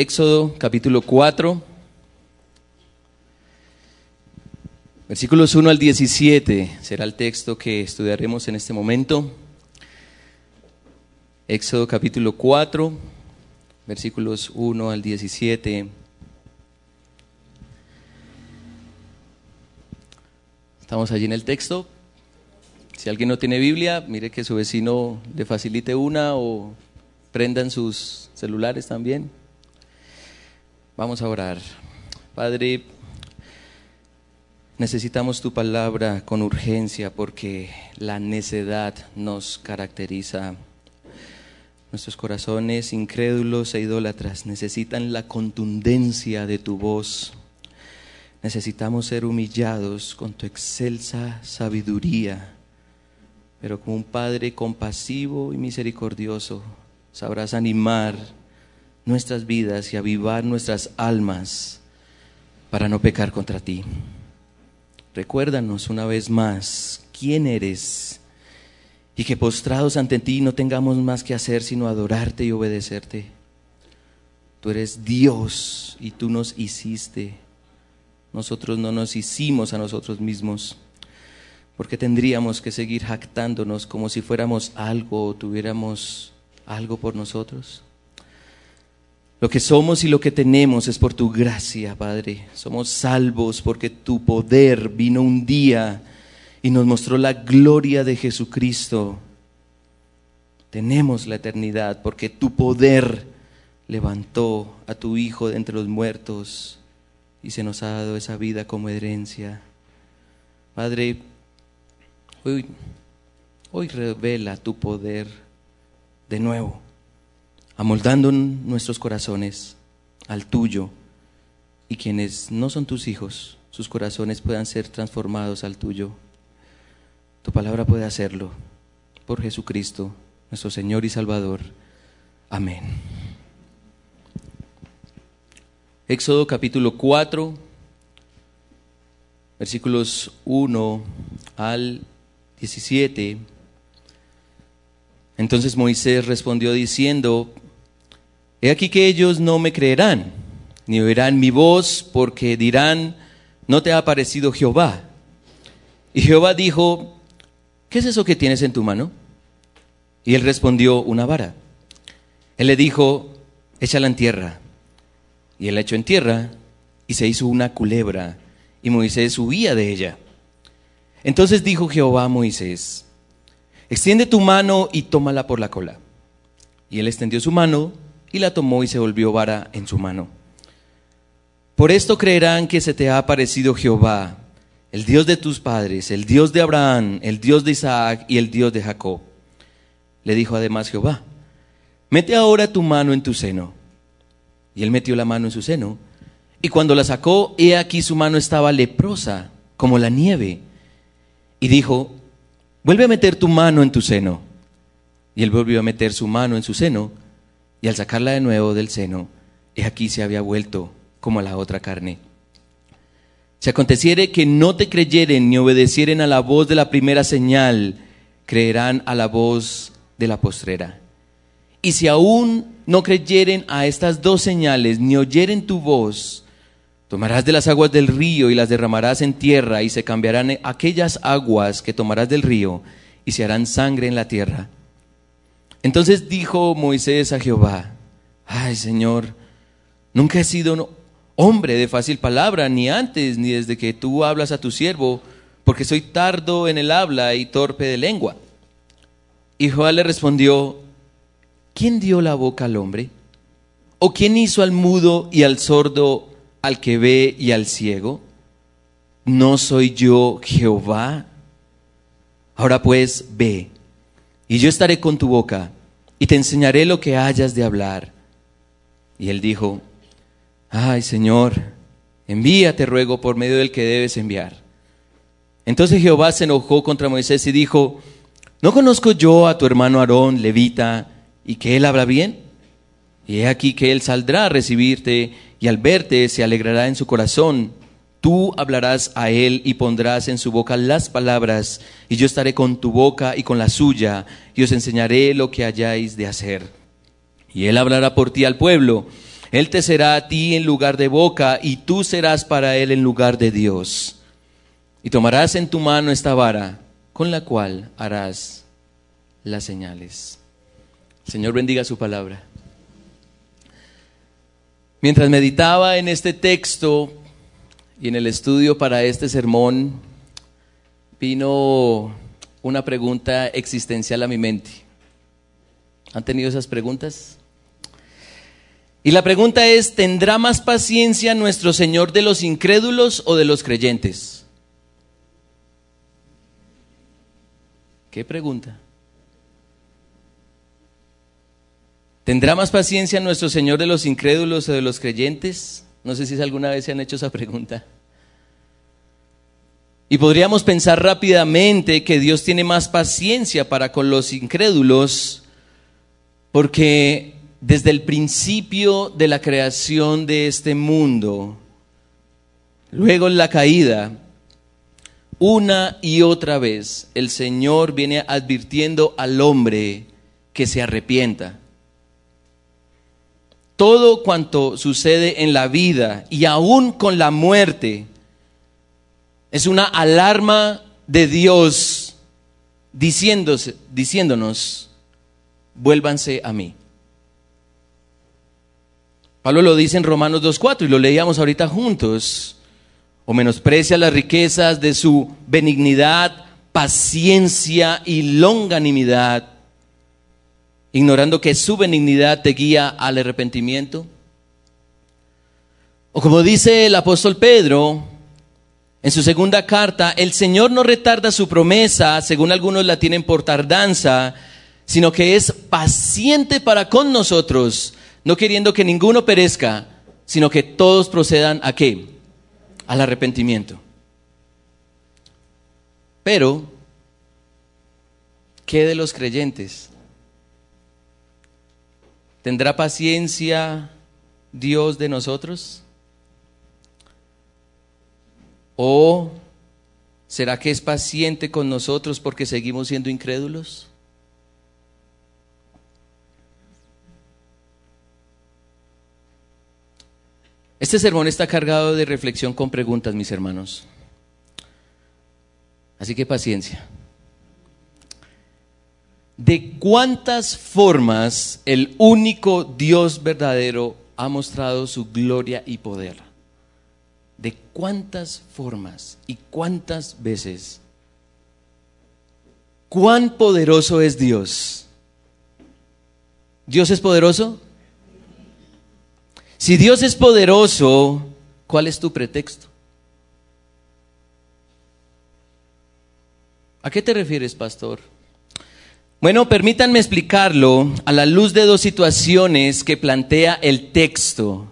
Éxodo capítulo 4, versículos 1 al 17 será el texto que estudiaremos en este momento. Éxodo capítulo 4, versículos 1 al 17. Estamos allí en el texto. Si alguien no tiene Biblia, mire que su vecino le facilite una o prendan sus celulares también. Vamos a orar. Padre, necesitamos tu palabra con urgencia porque la necedad nos caracteriza. Nuestros corazones incrédulos e idólatras necesitan la contundencia de tu voz. Necesitamos ser humillados con tu excelsa sabiduría, pero como un Padre compasivo y misericordioso, sabrás animar nuestras vidas y avivar nuestras almas para no pecar contra ti. Recuérdanos una vez más quién eres y que postrados ante ti no tengamos más que hacer sino adorarte y obedecerte. Tú eres Dios y tú nos hiciste. Nosotros no nos hicimos a nosotros mismos porque tendríamos que seguir jactándonos como si fuéramos algo o tuviéramos algo por nosotros. Lo que somos y lo que tenemos es por tu gracia, Padre. Somos salvos porque tu poder vino un día y nos mostró la gloria de Jesucristo. Tenemos la eternidad porque tu poder levantó a tu Hijo de entre los muertos y se nos ha dado esa vida como herencia. Padre, hoy, hoy revela tu poder de nuevo amoldando nuestros corazones al tuyo y quienes no son tus hijos, sus corazones puedan ser transformados al tuyo. Tu palabra puede hacerlo por Jesucristo, nuestro Señor y Salvador. Amén. Éxodo capítulo 4, versículos 1 al 17. Entonces Moisés respondió diciendo, He aquí que ellos no me creerán, ni oirán mi voz, porque dirán, no te ha aparecido Jehová. Y Jehová dijo, ¿qué es eso que tienes en tu mano? Y él respondió, una vara. Él le dijo, échala en tierra. Y él la echó en tierra y se hizo una culebra, y Moisés huía de ella. Entonces dijo Jehová a Moisés, extiende tu mano y tómala por la cola. Y él extendió su mano y la tomó y se volvió vara en su mano. Por esto creerán que se te ha aparecido Jehová, el Dios de tus padres, el Dios de Abraham, el Dios de Isaac y el Dios de Jacob. Le dijo además Jehová, mete ahora tu mano en tu seno. Y él metió la mano en su seno, y cuando la sacó, he aquí su mano estaba leprosa, como la nieve. Y dijo, vuelve a meter tu mano en tu seno. Y él volvió a meter su mano en su seno, y al sacarla de nuevo del seno, he aquí se había vuelto como la otra carne. Si aconteciere que no te creyeren ni obedecieren a la voz de la primera señal, creerán a la voz de la postrera. Y si aún no creyeren a estas dos señales, ni oyeren tu voz, tomarás de las aguas del río y las derramarás en tierra, y se cambiarán aquellas aguas que tomarás del río, y se harán sangre en la tierra entonces dijo Moisés a Jehová, ay Señor, nunca he sido hombre de fácil palabra, ni antes, ni desde que tú hablas a tu siervo, porque soy tardo en el habla y torpe de lengua. Y Jehová le respondió, ¿quién dio la boca al hombre? ¿O quién hizo al mudo y al sordo, al que ve y al ciego? ¿No soy yo Jehová? Ahora pues, ve y yo estaré con tu boca y te enseñaré lo que hayas de hablar. Y él dijo, ay Señor, envíate ruego por medio del que debes enviar. Entonces Jehová se enojó contra Moisés y dijo, ¿no conozco yo a tu hermano Aarón, levita, y que él habla bien? Y he aquí que él saldrá a recibirte y al verte se alegrará en su corazón Tú hablarás a él y pondrás en su boca las palabras, y yo estaré con tu boca y con la suya, y os enseñaré lo que hayáis de hacer. Y él hablará por ti al pueblo, Él te será a ti en lugar de boca y tú serás para él en lugar de Dios. Y tomarás en tu mano esta vara con la cual harás las señales. Señor bendiga su palabra. Mientras meditaba en este texto y en el estudio para este sermón, vino una pregunta existencial a mi mente. ¿Han tenido esas preguntas? Y la pregunta es, ¿tendrá más paciencia nuestro Señor de los incrédulos o de los creyentes? ¿Qué pregunta? ¿Tendrá más paciencia nuestro Señor de los incrédulos o de los creyentes? No sé si alguna vez se han hecho esa pregunta. Y podríamos pensar rápidamente que Dios tiene más paciencia para con los incrédulos porque desde el principio de la creación de este mundo, luego en la caída, una y otra vez el Señor viene advirtiendo al hombre que se arrepienta. Todo cuanto sucede en la vida y aún con la muerte es una alarma de Dios diciéndose, diciéndonos, vuélvanse a mí. Pablo lo dice en Romanos 2.4 y lo leíamos ahorita juntos. O menosprecia las riquezas de su benignidad, paciencia y longanimidad, ignorando que su benignidad te guía al arrepentimiento. O como dice el apóstol Pedro en su segunda carta, el Señor no retarda su promesa, según algunos la tienen por tardanza, sino que es paciente para con nosotros, no queriendo que ninguno perezca, sino que todos procedan a qué? Al arrepentimiento. Pero, ¿qué de los creyentes? ¿Tendrá paciencia Dios de nosotros? ¿O será que es paciente con nosotros porque seguimos siendo incrédulos? Este sermón está cargado de reflexión con preguntas, mis hermanos. Así que paciencia. ¿De cuántas formas el único Dios verdadero ha mostrado su gloria y poder? ¿De cuántas formas y cuántas veces? ¿Cuán poderoso es Dios? ¿Dios es poderoso? Si Dios es poderoso, ¿cuál es tu pretexto? ¿A qué te refieres, pastor? Bueno, permítanme explicarlo a la luz de dos situaciones que plantea el texto.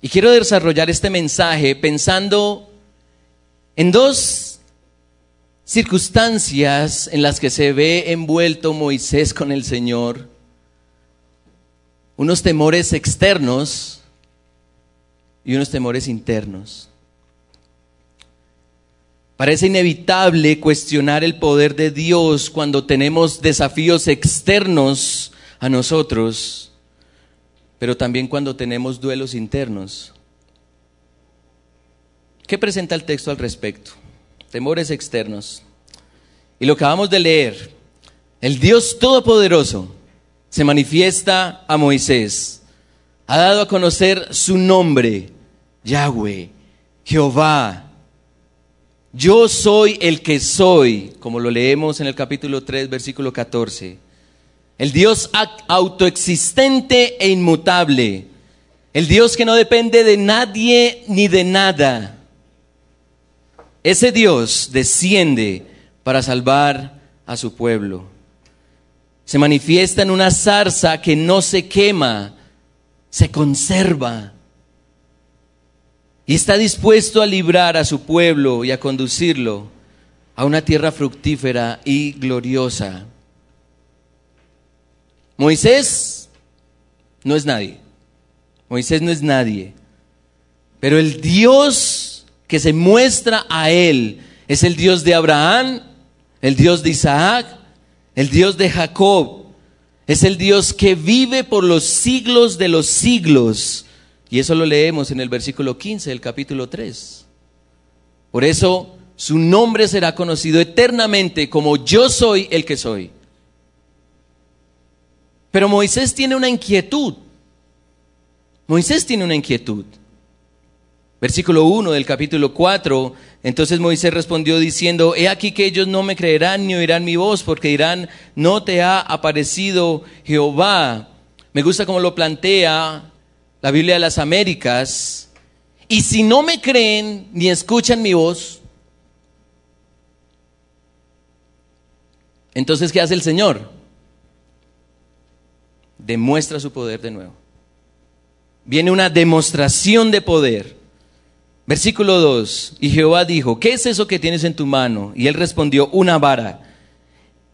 Y quiero desarrollar este mensaje pensando en dos circunstancias en las que se ve envuelto Moisés con el Señor unos temores externos y unos temores internos. Parece inevitable cuestionar el poder de Dios cuando tenemos desafíos externos a nosotros, pero también cuando tenemos duelos internos. ¿Qué presenta el texto al respecto? Temores externos. Y lo acabamos de leer. El Dios Todopoderoso se manifiesta a Moisés. Ha dado a conocer su nombre, Yahweh, Jehová. Yo soy el que soy, como lo leemos en el capítulo 3, versículo 14. El Dios autoexistente e inmutable. El Dios que no depende de nadie ni de nada. Ese Dios desciende para salvar a su pueblo se manifiesta en una zarza que no se quema, se conserva. Y está dispuesto a librar a su pueblo y a conducirlo a una tierra fructífera y gloriosa. Moisés no es nadie. Moisés no es nadie. Pero el Dios que se muestra a él es el Dios de Abraham, el Dios de Isaac el Dios de Jacob, Es el Dios que vive por los siglos de los siglos. Y eso lo leemos en el versículo 15 del capítulo 3. Por eso su nombre será conocido eternamente como yo soy el que soy. Pero Moisés tiene una inquietud. Moisés tiene una inquietud. Versículo 1 del capítulo 4. Entonces Moisés respondió diciendo, He aquí que ellos no me creerán ni oirán mi voz, porque dirán, no te ha aparecido Jehová. Me gusta cómo lo plantea la Biblia de las Américas. Y si no me creen ni escuchan mi voz, entonces ¿qué hace el Señor? Demuestra su poder de nuevo. Viene una demostración de poder. Versículo 2. Y Jehová dijo, ¿qué es eso que tienes en tu mano? Y él respondió, una vara.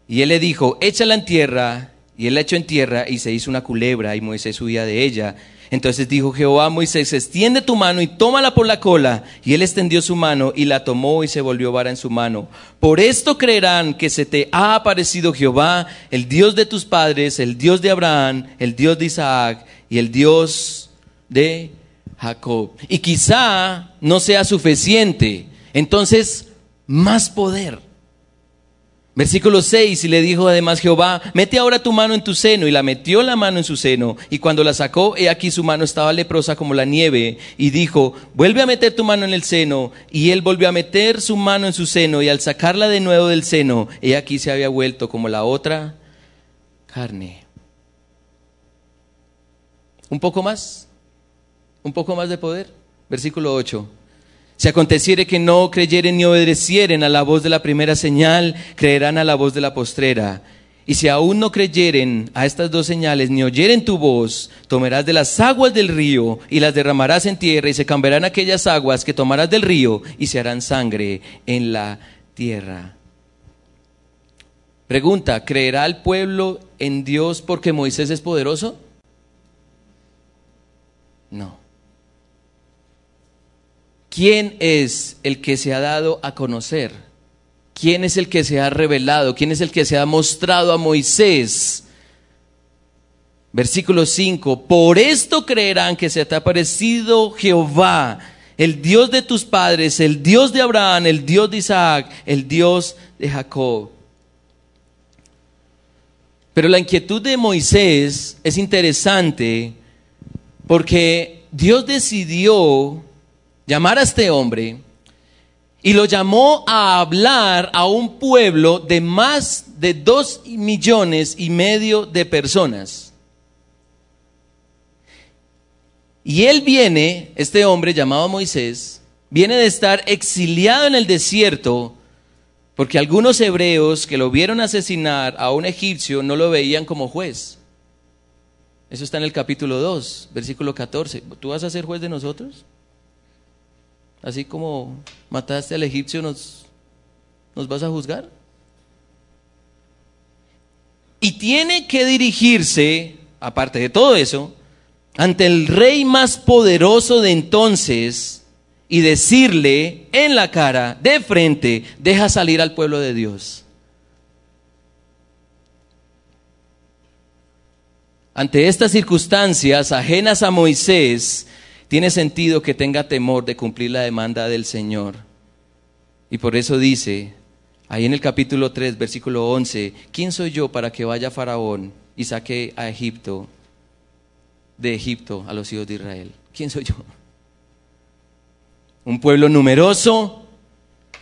Y él le dijo, échala en tierra. Y él la echó en tierra y se hizo una culebra y Moisés subía de ella. Entonces dijo Jehová a Moisés, extiende tu mano y tómala por la cola. Y él extendió su mano y la tomó y se volvió vara en su mano. Por esto creerán que se te ha aparecido Jehová, el Dios de tus padres, el Dios de Abraham, el Dios de Isaac y el Dios de Jacob. Y quizá no sea suficiente. Entonces, más poder. Versículo 6, y le dijo además Jehová, mete ahora tu mano en tu seno, y la metió la mano en su seno, y cuando la sacó, he aquí su mano estaba leprosa como la nieve, y dijo, vuelve a meter tu mano en el seno, y él volvió a meter su mano en su seno, y al sacarla de nuevo del seno, he aquí se había vuelto como la otra carne. Un poco más, un poco más de poder. Versículo 8. Si aconteciere que no creyeren ni obedecieren a la voz de la primera señal, creerán a la voz de la postrera. Y si aún no creyeren a estas dos señales, ni oyeren tu voz, tomarás de las aguas del río y las derramarás en tierra, y se cambiarán aquellas aguas que tomarás del río y se harán sangre en la tierra. Pregunta, ¿creerá el pueblo en Dios porque Moisés es poderoso? No. ¿Quién es el que se ha dado a conocer? ¿Quién es el que se ha revelado? ¿Quién es el que se ha mostrado a Moisés? Versículo 5, por esto creerán que se te ha parecido Jehová, el Dios de tus padres, el Dios de Abraham, el Dios de Isaac, el Dios de Jacob. Pero la inquietud de Moisés es interesante porque Dios decidió llamar a este hombre y lo llamó a hablar a un pueblo de más de dos millones y medio de personas. Y él viene, este hombre llamado Moisés, viene de estar exiliado en el desierto porque algunos hebreos que lo vieron asesinar a un egipcio no lo veían como juez. Eso está en el capítulo 2, versículo 14. ¿Tú vas a ser juez de nosotros? Así como mataste al egipcio, ¿nos, nos vas a juzgar? Y tiene que dirigirse, aparte de todo eso, ante el rey más poderoso de entonces y decirle en la cara, de frente, deja salir al pueblo de Dios. Ante estas circunstancias ajenas a Moisés, tiene sentido que tenga temor de cumplir la demanda del Señor. Y por eso dice, ahí en el capítulo 3, versículo 11, ¿quién soy yo para que vaya Faraón y saque a Egipto, de Egipto a los hijos de Israel? ¿Quién soy yo? Un pueblo numeroso,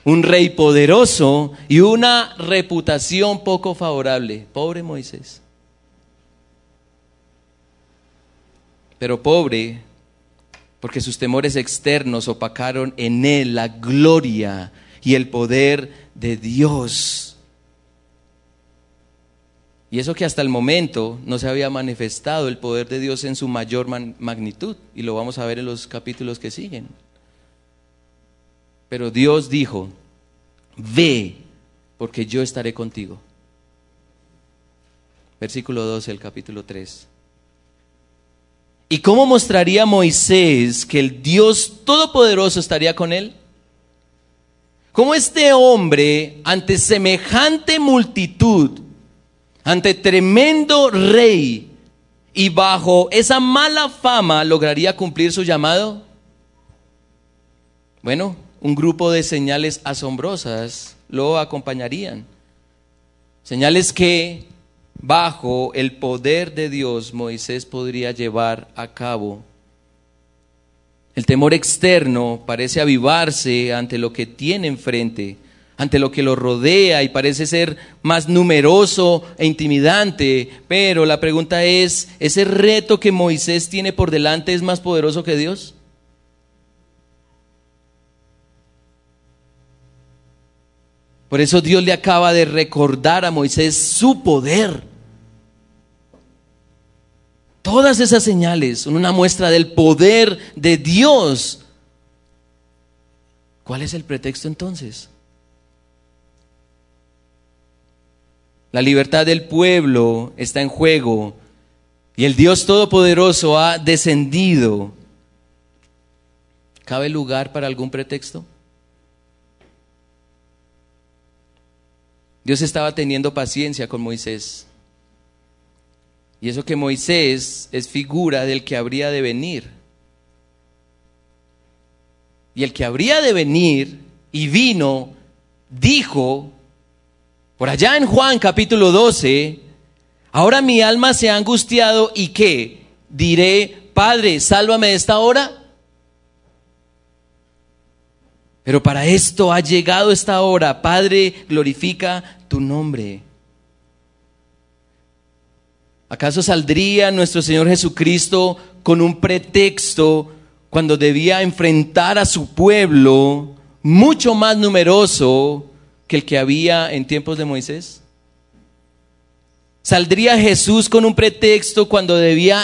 un rey poderoso y una reputación poco favorable. Pobre Moisés. Pero pobre porque sus temores externos opacaron en él la gloria y el poder de Dios. Y eso que hasta el momento no se había manifestado el poder de Dios en su mayor magnitud, y lo vamos a ver en los capítulos que siguen. Pero Dios dijo, ve, porque yo estaré contigo. Versículo 12 del capítulo 3. ¿Y cómo mostraría Moisés que el Dios Todopoderoso estaría con él? ¿Cómo este hombre, ante semejante multitud, ante tremendo rey y bajo esa mala fama lograría cumplir su llamado? Bueno, un grupo de señales asombrosas lo acompañarían. Señales que bajo el poder de Dios Moisés podría llevar a cabo. El temor externo parece avivarse ante lo que tiene enfrente, ante lo que lo rodea y parece ser más numeroso e intimidante, pero la pregunta es, ¿ese reto que Moisés tiene por delante es más poderoso que Dios? Por eso Dios le acaba de recordar a Moisés su poder. Todas esas señales son una muestra del poder de Dios. ¿Cuál es el pretexto entonces? La libertad del pueblo está en juego y el Dios Todopoderoso ha descendido. ¿Cabe lugar para algún pretexto? Dios estaba teniendo paciencia con Moisés. Y eso que Moisés es figura del que habría de venir. Y el que habría de venir y vino, dijo, por allá en Juan capítulo 12, ahora mi alma se ha angustiado y qué, diré, Padre, sálvame de esta hora. Pero para esto ha llegado esta hora. Padre, glorifica tu nombre. ¿Acaso saldría nuestro Señor Jesucristo con un pretexto cuando debía enfrentar a su pueblo mucho más numeroso que el que había en tiempos de Moisés? ¿Saldría Jesús con un pretexto cuando debía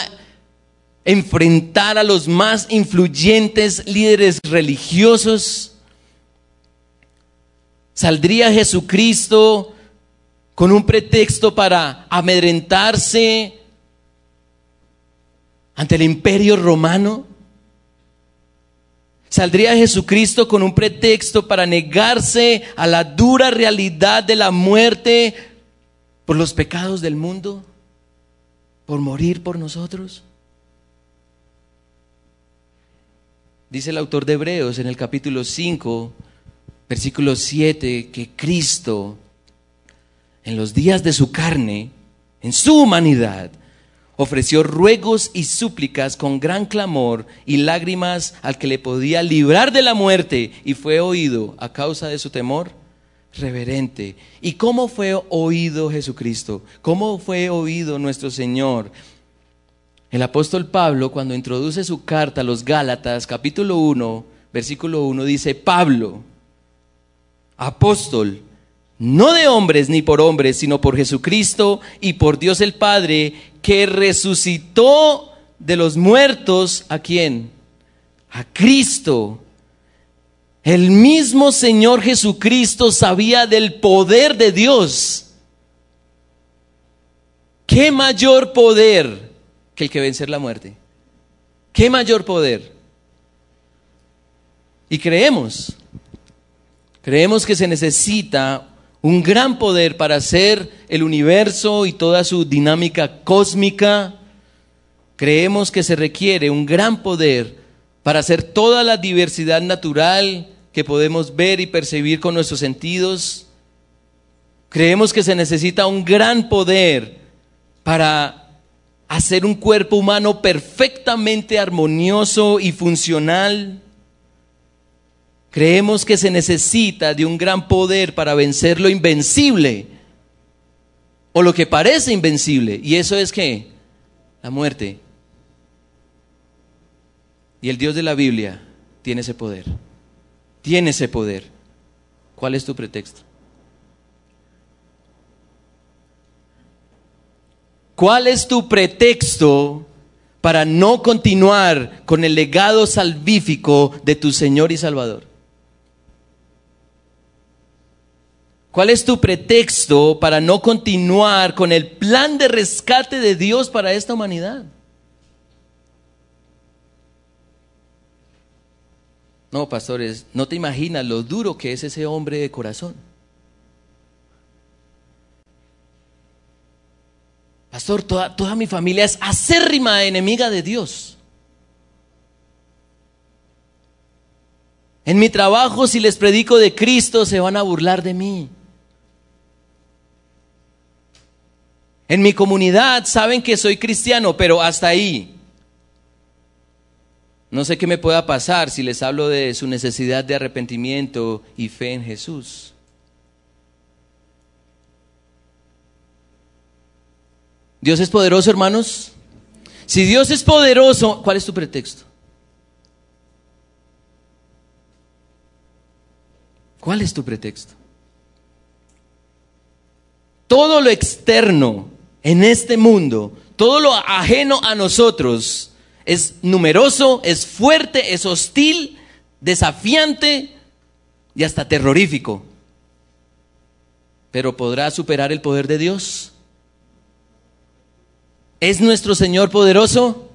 enfrentar a los más influyentes líderes religiosos? ¿Saldría Jesucristo con un pretexto para amedrentarse ante el imperio romano? ¿Saldría Jesucristo con un pretexto para negarse a la dura realidad de la muerte por los pecados del mundo? ¿Por morir por nosotros? Dice el autor de Hebreos en el capítulo 5, versículo 7, que Cristo, en los días de su carne, en su humanidad, ofreció ruegos y súplicas con gran clamor y lágrimas al que le podía librar de la muerte y fue oído a causa de su temor reverente. ¿Y cómo fue oído Jesucristo? ¿Cómo fue oído nuestro Señor? El apóstol Pablo, cuando introduce su carta a los Gálatas, capítulo 1, versículo 1, dice, Pablo, apóstol, no de hombres ni por hombres, sino por Jesucristo y por Dios el Padre, que resucitó de los muertos a quién? A Cristo. El mismo Señor Jesucristo sabía del poder de Dios. ¿Qué mayor poder que el que vencer la muerte? ¿Qué mayor poder? Y creemos Creemos que se necesita un gran poder para hacer el universo y toda su dinámica cósmica. Creemos que se requiere un gran poder para hacer toda la diversidad natural que podemos ver y percibir con nuestros sentidos. Creemos que se necesita un gran poder para hacer un cuerpo humano perfectamente armonioso y funcional. Creemos que se necesita de un gran poder para vencer lo invencible o lo que parece invencible. Y eso es que la muerte. Y el Dios de la Biblia tiene ese poder. Tiene ese poder. ¿Cuál es tu pretexto? ¿Cuál es tu pretexto para no continuar con el legado salvífico de tu Señor y Salvador? ¿Cuál es tu pretexto para no continuar con el plan de rescate de Dios para esta humanidad? No, pastores, no te imaginas lo duro que es ese hombre de corazón. Pastor, toda, toda mi familia es acérrima enemiga de Dios. En mi trabajo, si les predico de Cristo, se van a burlar de mí. En mi comunidad saben que soy cristiano, pero hasta ahí. No sé qué me pueda pasar si les hablo de su necesidad de arrepentimiento y fe en Jesús. Dios es poderoso, hermanos. Si Dios es poderoso, ¿cuál es tu pretexto? ¿Cuál es tu pretexto? Todo lo externo en este mundo, todo lo ajeno a nosotros, es numeroso, es fuerte, es hostil, desafiante y hasta terrorífico. Pero ¿podrá superar el poder de Dios? ¿Es nuestro Señor poderoso?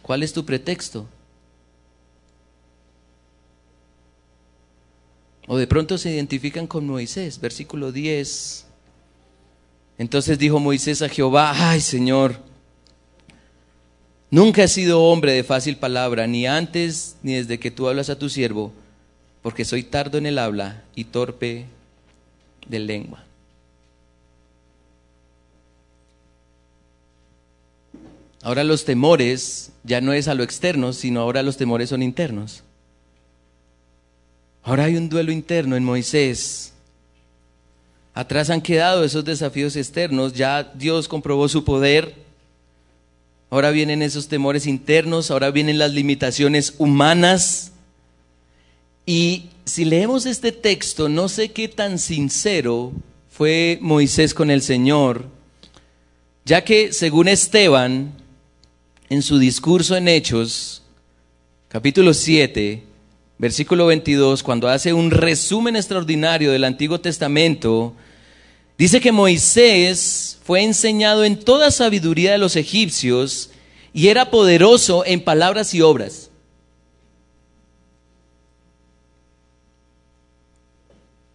¿Cuál es tu pretexto? O de pronto se identifican con Moisés, versículo 10. Entonces dijo Moisés a Jehová, ay Señor, nunca he sido hombre de fácil palabra, ni antes ni desde que tú hablas a tu siervo, porque soy tardo en el habla y torpe de lengua. Ahora los temores ya no es a lo externo, sino ahora los temores son internos. Ahora hay un duelo interno en Moisés. Atrás han quedado esos desafíos externos, ya Dios comprobó su poder. Ahora vienen esos temores internos, ahora vienen las limitaciones humanas. Y si leemos este texto, no sé qué tan sincero fue Moisés con el Señor, ya que según Esteban, en su discurso en Hechos, capítulo 7, versículo 22, cuando hace un resumen extraordinario del Antiguo Testamento, dice que Moisés fue enseñado en toda sabiduría de los egipcios y era poderoso en palabras y obras.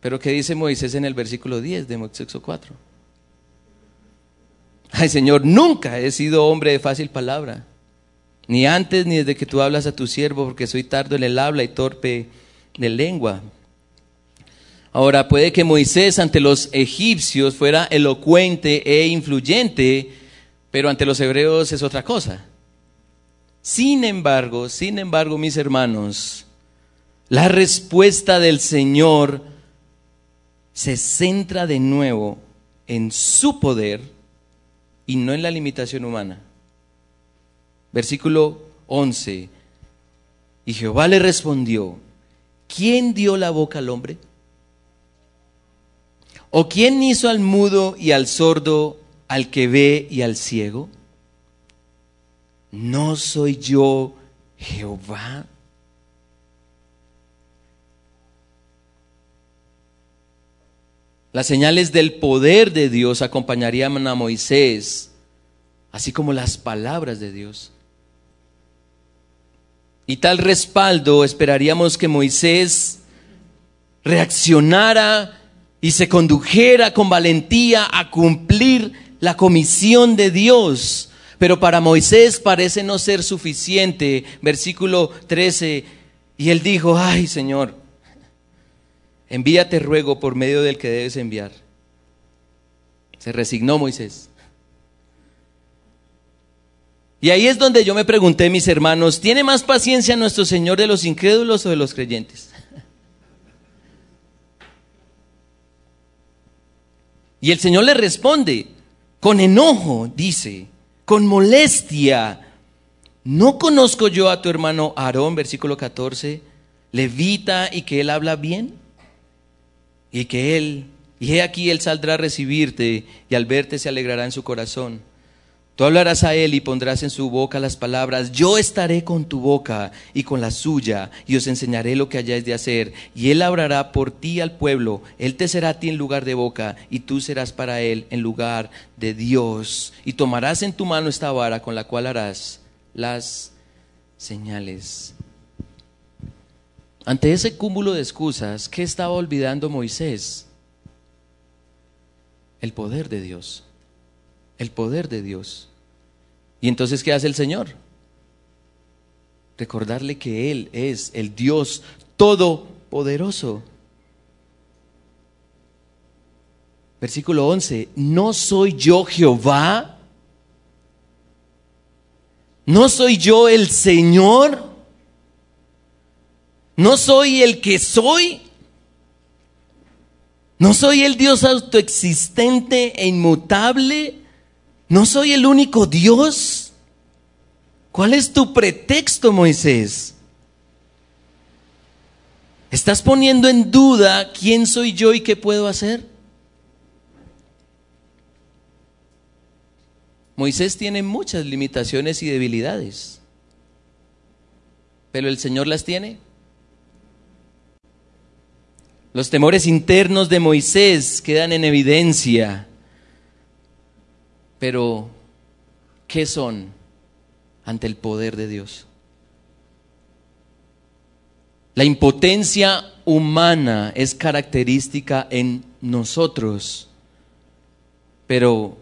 Pero ¿qué dice Moisés en el versículo 10 de Moisés 4? Ay Señor, nunca he sido hombre de fácil palabra, ni antes ni desde que tú hablas a tu siervo, porque soy tardo en el habla y torpe de lengua. Ahora, puede que Moisés ante los egipcios fuera elocuente e influyente, pero ante los hebreos es otra cosa. Sin embargo, sin embargo, mis hermanos, la respuesta del Señor se centra de nuevo en su poder y no en la limitación humana. Versículo 11. Y Jehová le respondió, ¿quién dio la boca al hombre? ¿O quién hizo al mudo y al sordo, al que ve y al ciego? ¿No soy yo Jehová? Las señales del poder de Dios acompañarían a Moisés, así como las palabras de Dios. Y tal respaldo esperaríamos que Moisés reaccionara y se condujera con valentía a cumplir la comisión de Dios. Pero para Moisés parece no ser suficiente. Versículo 13. Y él dijo, ay Señor, envíate ruego por medio del que debes enviar. Se resignó Moisés. Y ahí es donde yo me pregunté, mis hermanos, ¿tiene más paciencia nuestro Señor de los incrédulos o de los creyentes? Y el Señor le responde, con enojo, dice, con molestia, ¿no conozco yo a tu hermano Aarón, versículo 14, levita y que él habla bien? y que Él, y he aquí Él saldrá a recibirte y al verte se alegrará en su corazón. Tú hablarás a Él y pondrás en su boca las palabras, yo estaré con tu boca y con la suya, y os enseñaré lo que hayáis de hacer. Y Él habrá por ti al pueblo, Él te será a ti en lugar de boca, y tú serás para Él en lugar de Dios. Y tomarás en tu mano esta vara con la cual harás las señales. Ante ese cúmulo de excusas, ¿qué estaba olvidando Moisés? El poder de Dios, el poder de Dios. ¿Y entonces qué hace el Señor? Recordarle que Él es el Dios todopoderoso. Versículo 11, ¿no soy yo Jehová? ¿No soy yo el Señor? ¿No soy el que soy? ¿No soy el Dios autoexistente e inmutable? ¿No soy el único Dios? ¿Cuál es tu pretexto, Moisés? ¿Estás poniendo en duda quién soy yo y qué puedo hacer? Moisés tiene muchas limitaciones y debilidades, pero el Señor las tiene. Los temores internos de Moisés quedan en evidencia. Pero, ¿qué son ante el poder de Dios? La impotencia humana es característica en nosotros, pero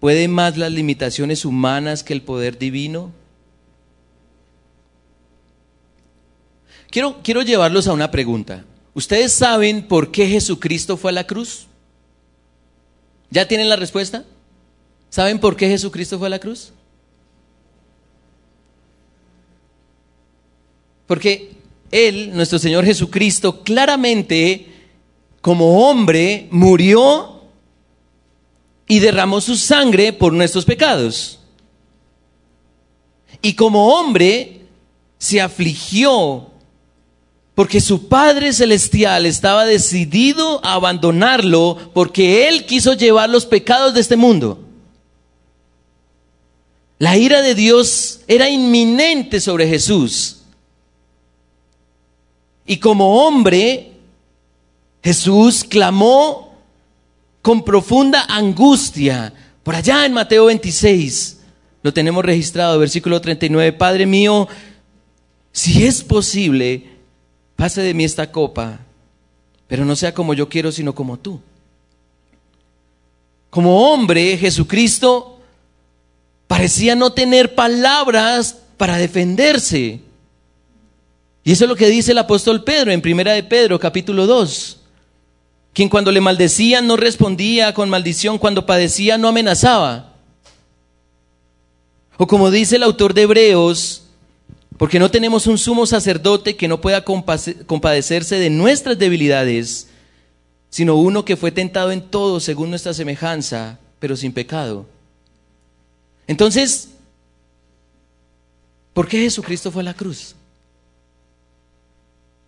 ¿puede más las limitaciones humanas que el poder divino? Quiero, quiero llevarlos a una pregunta. ¿Ustedes saben por qué Jesucristo fue a la cruz? ¿Ya tienen la respuesta? ¿Saben por qué Jesucristo fue a la cruz? Porque Él, nuestro Señor Jesucristo, claramente, como hombre, murió y derramó su sangre por nuestros pecados. Y como hombre, se afligió porque su Padre Celestial estaba decidido a abandonarlo porque Él quiso llevar los pecados de este mundo. La ira de Dios era inminente sobre Jesús. Y como hombre, Jesús clamó con profunda angustia. Por allá en Mateo 26, lo tenemos registrado, versículo 39, Padre mío, si es posible, pase de mí esta copa, pero no sea como yo quiero, sino como tú. Como hombre, Jesucristo parecía no tener palabras para defenderse. Y eso es lo que dice el apóstol Pedro en Primera de Pedro, capítulo 2. Quien cuando le maldecían no respondía con maldición, cuando padecía no amenazaba. O como dice el autor de Hebreos, porque no tenemos un sumo sacerdote que no pueda compadecerse de nuestras debilidades, sino uno que fue tentado en todo según nuestra semejanza, pero sin pecado. Entonces, ¿por qué Jesucristo fue a la cruz?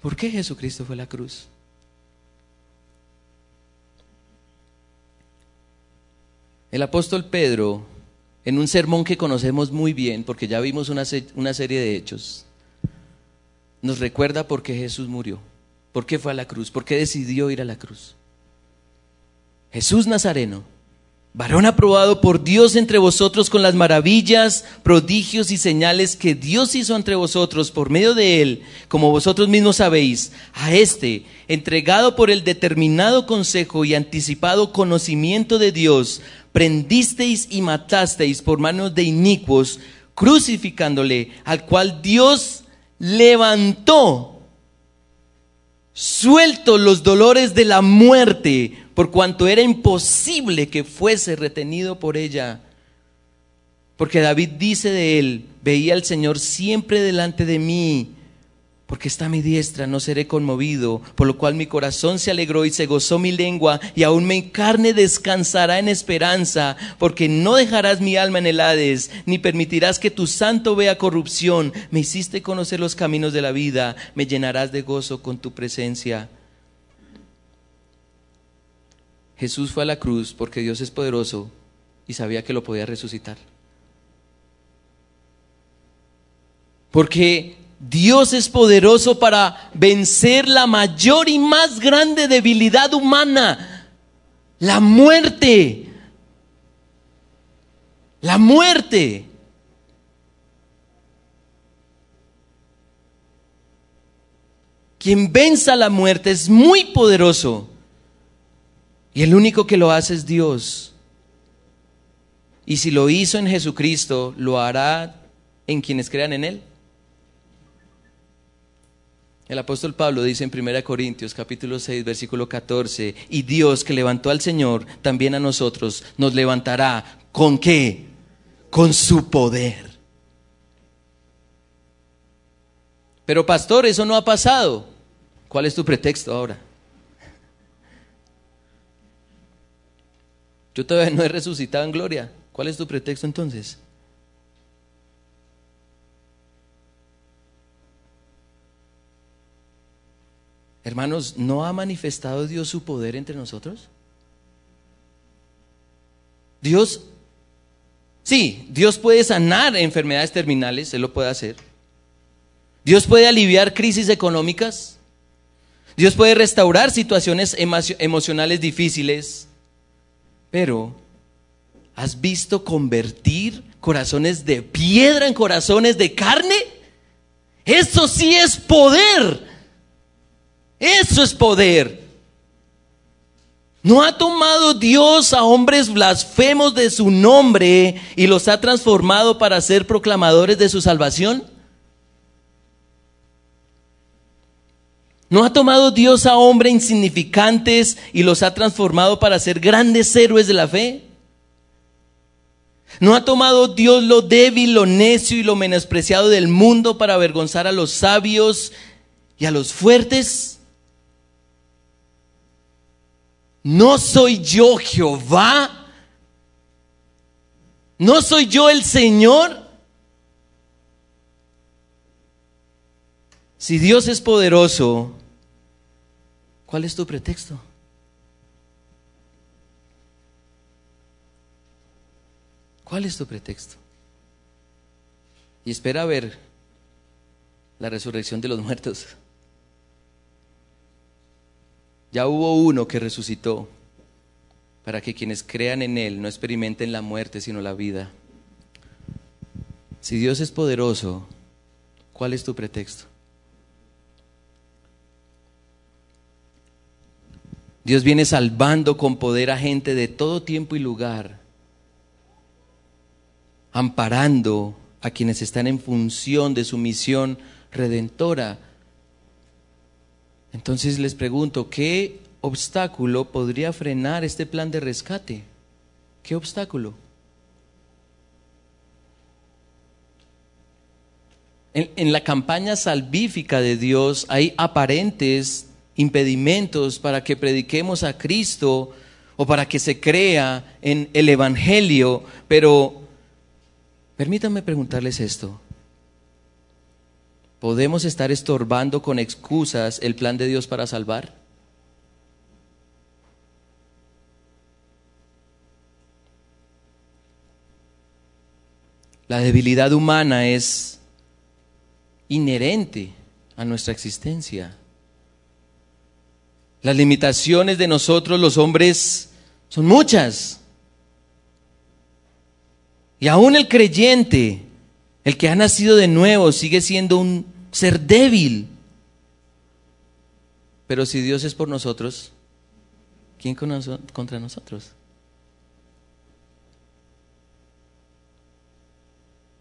¿Por qué Jesucristo fue a la cruz? El apóstol Pedro en un sermón que conocemos muy bien, porque ya vimos una, una, serie de hechos, nos recuerda por qué Jesús murió, por qué fue a la cruz, por qué decidió ir a la cruz. Jesús Nazareno, varón aprobado por Dios entre vosotros con las maravillas, prodigios y señales que Dios hizo entre vosotros por medio de él, como vosotros mismos sabéis, a este, entregado por el determinado consejo y anticipado conocimiento de Dios, prendisteis y matasteis por manos de inicuos, crucificándole, al cual Dios levantó, suelto los dolores de la muerte, por cuanto era imposible que fuese retenido por ella. Porque David dice de él, veía al Señor siempre delante de mí porque está mi diestra, no seré conmovido, por lo cual mi corazón se alegró y se gozó mi lengua, y aún mi carne descansará en esperanza, porque no dejarás mi alma en el ni permitirás que tu santo vea corrupción. Me hiciste conocer los caminos de la vida, me llenarás de gozo con tu presencia. Jesús fue a la cruz porque Dios es poderoso y sabía que lo podía resucitar. Porque Dios es poderoso para vencer la mayor y más grande debilidad humana, la muerte. La muerte. Quien venza la muerte es muy poderoso. Y el único que lo hace es Dios. Y si lo hizo en Jesucristo, lo hará en quienes crean en Él. El apóstol Pablo dice en 1 Corintios capítulo 6 versículo 14, y Dios que levantó al Señor, también a nosotros nos levantará. ¿Con qué? Con su poder. Pero pastor, eso no ha pasado. ¿Cuál es tu pretexto ahora? Yo todavía no he resucitado en gloria. ¿Cuál es tu pretexto entonces? Hermanos, ¿no ha manifestado Dios su poder entre nosotros? Dios, sí, Dios puede sanar enfermedades terminales, Él lo puede hacer. Dios puede aliviar crisis económicas. Dios puede restaurar situaciones emocionales difíciles. Pero, ¿has visto convertir corazones de piedra en corazones de carne? Eso sí es poder. Eso es poder. ¿No ha tomado Dios a hombres blasfemos de su nombre y los ha transformado para ser proclamadores de su salvación? ¿No ha tomado Dios a hombres insignificantes y los ha transformado para ser grandes héroes de la fe? ¿No ha tomado Dios lo débil, lo necio y lo menospreciado del mundo para avergonzar a los sabios y a los fuertes? ¿No soy yo Jehová? ¿No soy yo el Señor? Si Dios es poderoso, ¿cuál es tu pretexto? ¿Cuál es tu pretexto? Y espera ver la resurrección de los muertos. Ya hubo uno que resucitó para que quienes crean en Él no experimenten la muerte, sino la vida. Si Dios es poderoso, ¿cuál es tu pretexto? Dios viene salvando con poder a gente de todo tiempo y lugar, amparando a quienes están en función de su misión redentora entonces les pregunto, ¿qué obstáculo podría frenar este plan de rescate? ¿Qué obstáculo? En, la campaña salvífica de Dios hay aparentes impedimentos para que prediquemos a Cristo o para que se crea en el Evangelio, pero permítanme preguntarles esto. ¿Podemos estar estorbando con excusas el plan de Dios para salvar? La debilidad humana es inherente a nuestra existencia. Las limitaciones de nosotros los hombres son muchas. Y aún el creyente, el que ha nacido de nuevo, sigue siendo un ser débil. Pero si Dios es por nosotros, ¿quién contra nosotros?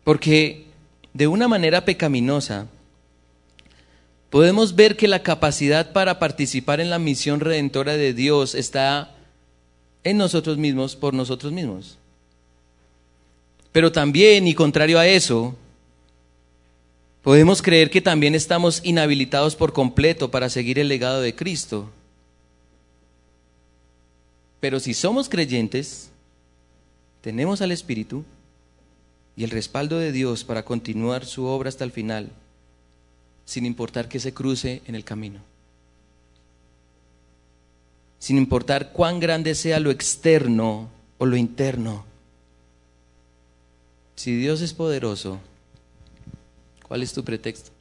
Porque de una manera pecaminosa podemos ver que la capacidad para participar en la misión redentora de Dios está en nosotros mismos, por nosotros mismos. Pero también, y contrario a eso, Podemos creer que también estamos inhabilitados por completo para seguir el legado de Cristo. Pero si somos creyentes, tenemos al Espíritu y el respaldo de Dios para continuar su obra hasta el final, sin importar que se cruce en el camino. Sin importar cuán grande sea lo externo o lo interno. Si Dios es poderoso, ¿Cuál es tu pretexto?